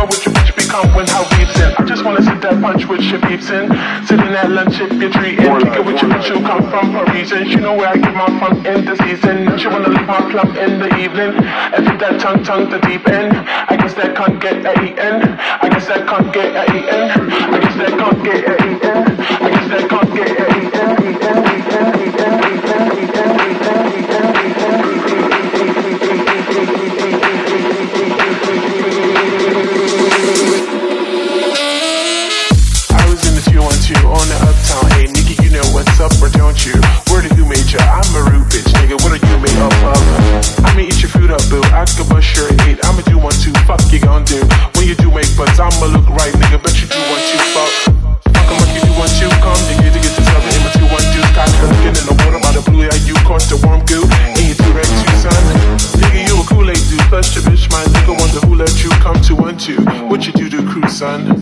You know what your bitch become when how weeps in. I just wanna sit that punch with your peeps in. Sitting at lunch if you're treating. Kick it with your bitch who come from Parisian. She know where I get my fun in the season. She wanna leave my club in the evening. And fit that tongue, tongue the deep end. I guess that can't get a E-N. I guess that can't get a E-N. I guess that can't get a E-N. I guess that can't get a E-N. I'ma look right, nigga. Bet you do one, two. Fuck. Fuck 'em like you do one, two. Come, nigga, to get yourself in my two, one, two. Sky looking in the water by the blue. Yeah, you caught the warm goo. And you that too, son. Nigga, you a Kool-Aid dude. Plus your bitch, my nigga. Wonder who let you come to one, two. What you do to crew, son?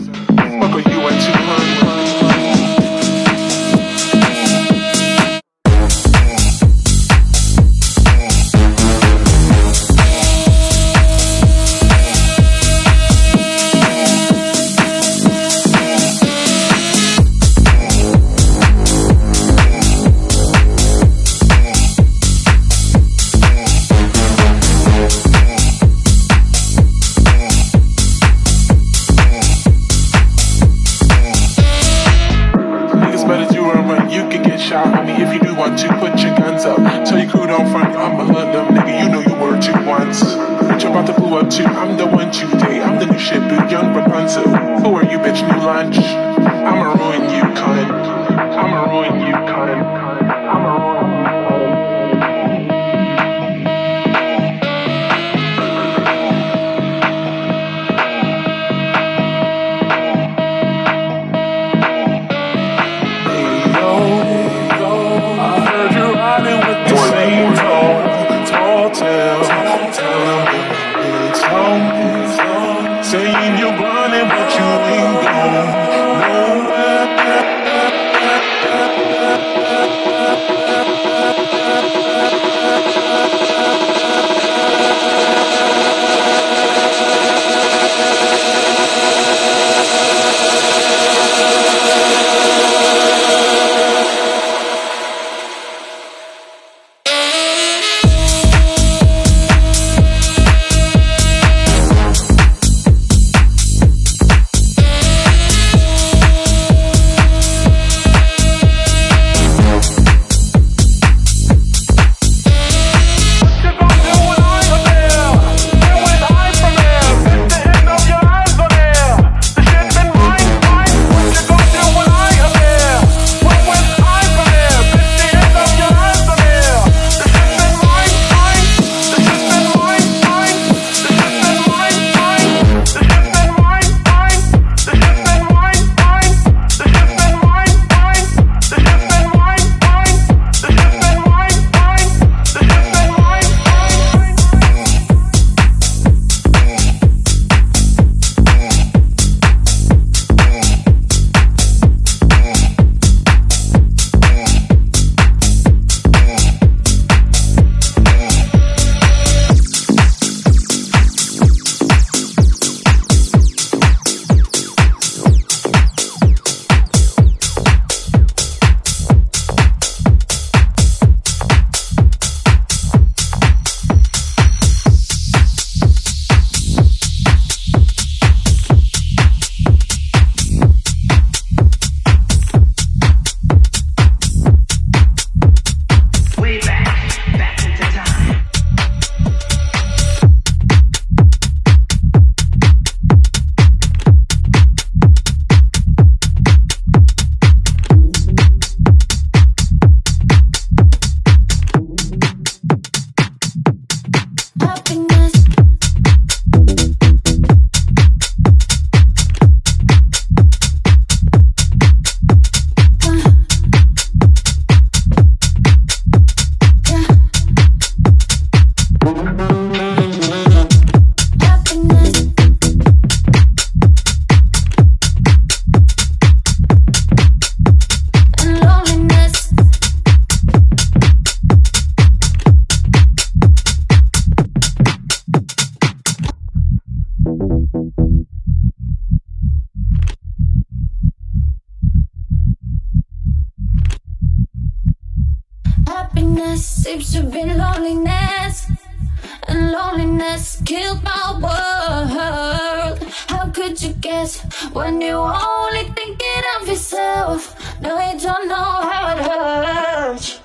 Only thinking of yourself? No, you don't know how it hurts.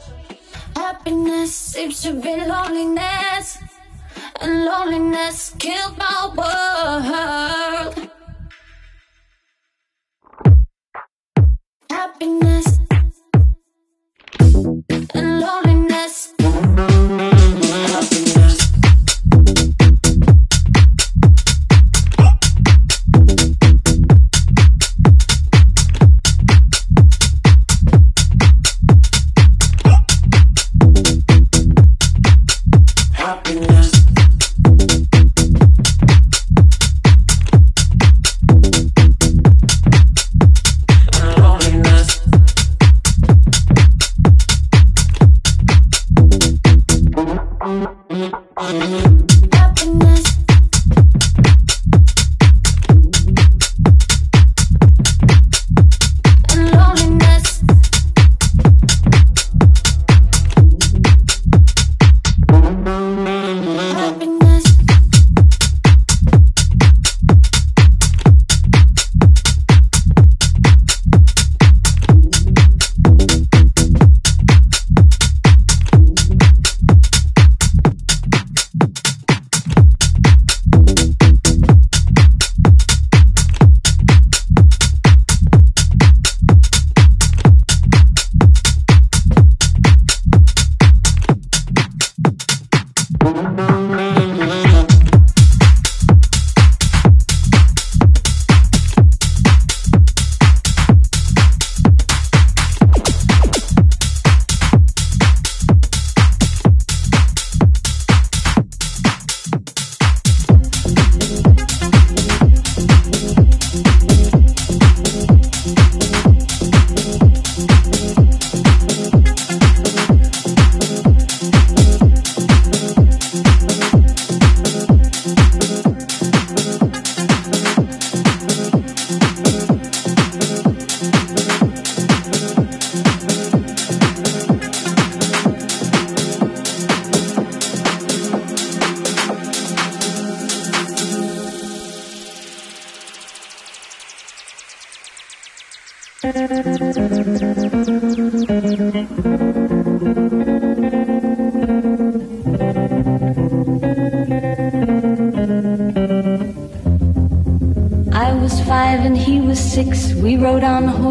Happiness seems to be loneliness. And loneliness killed my world. Happiness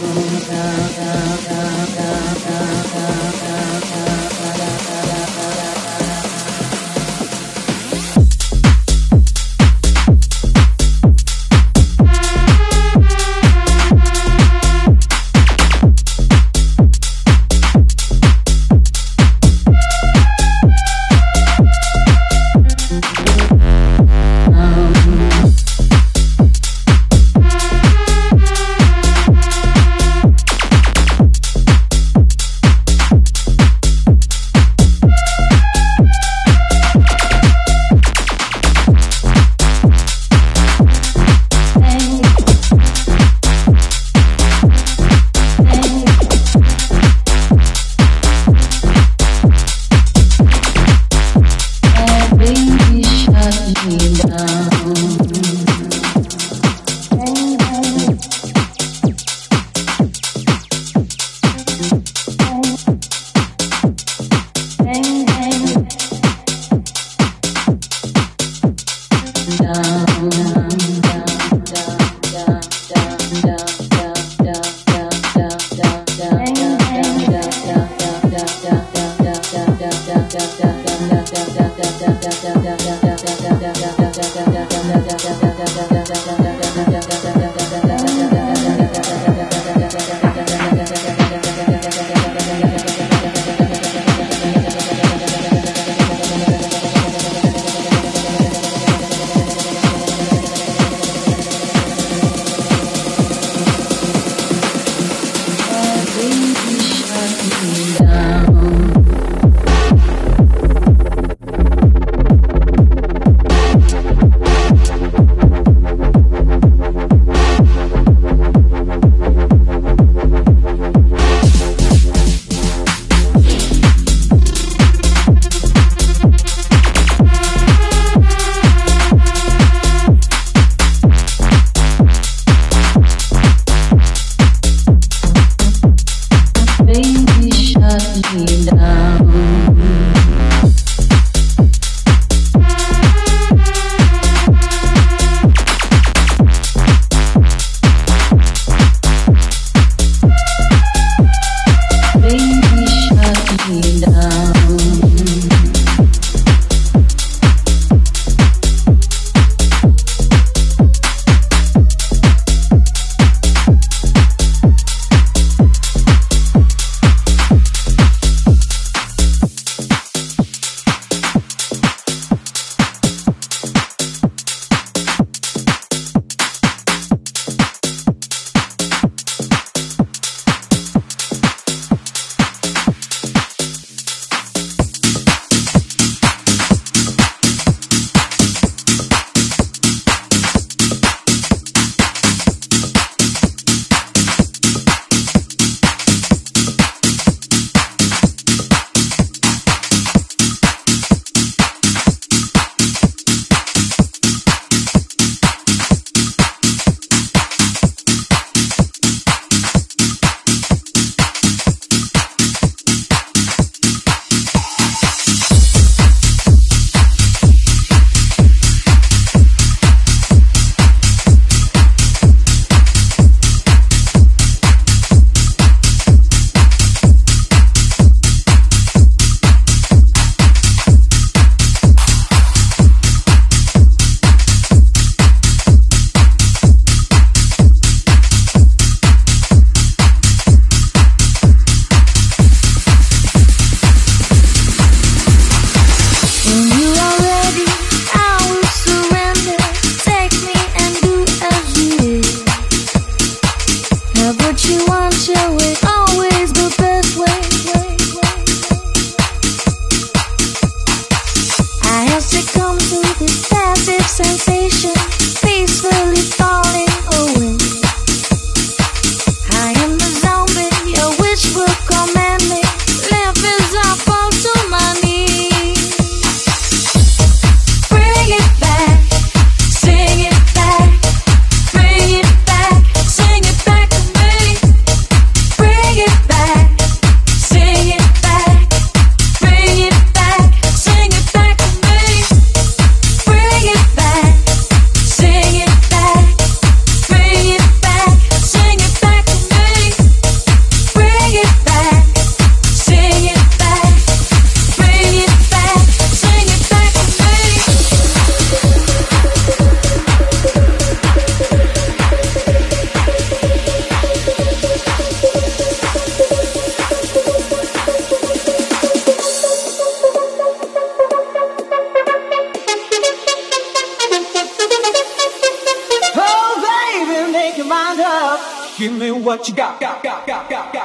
down, down, down, what you got. got, got, got, got, got,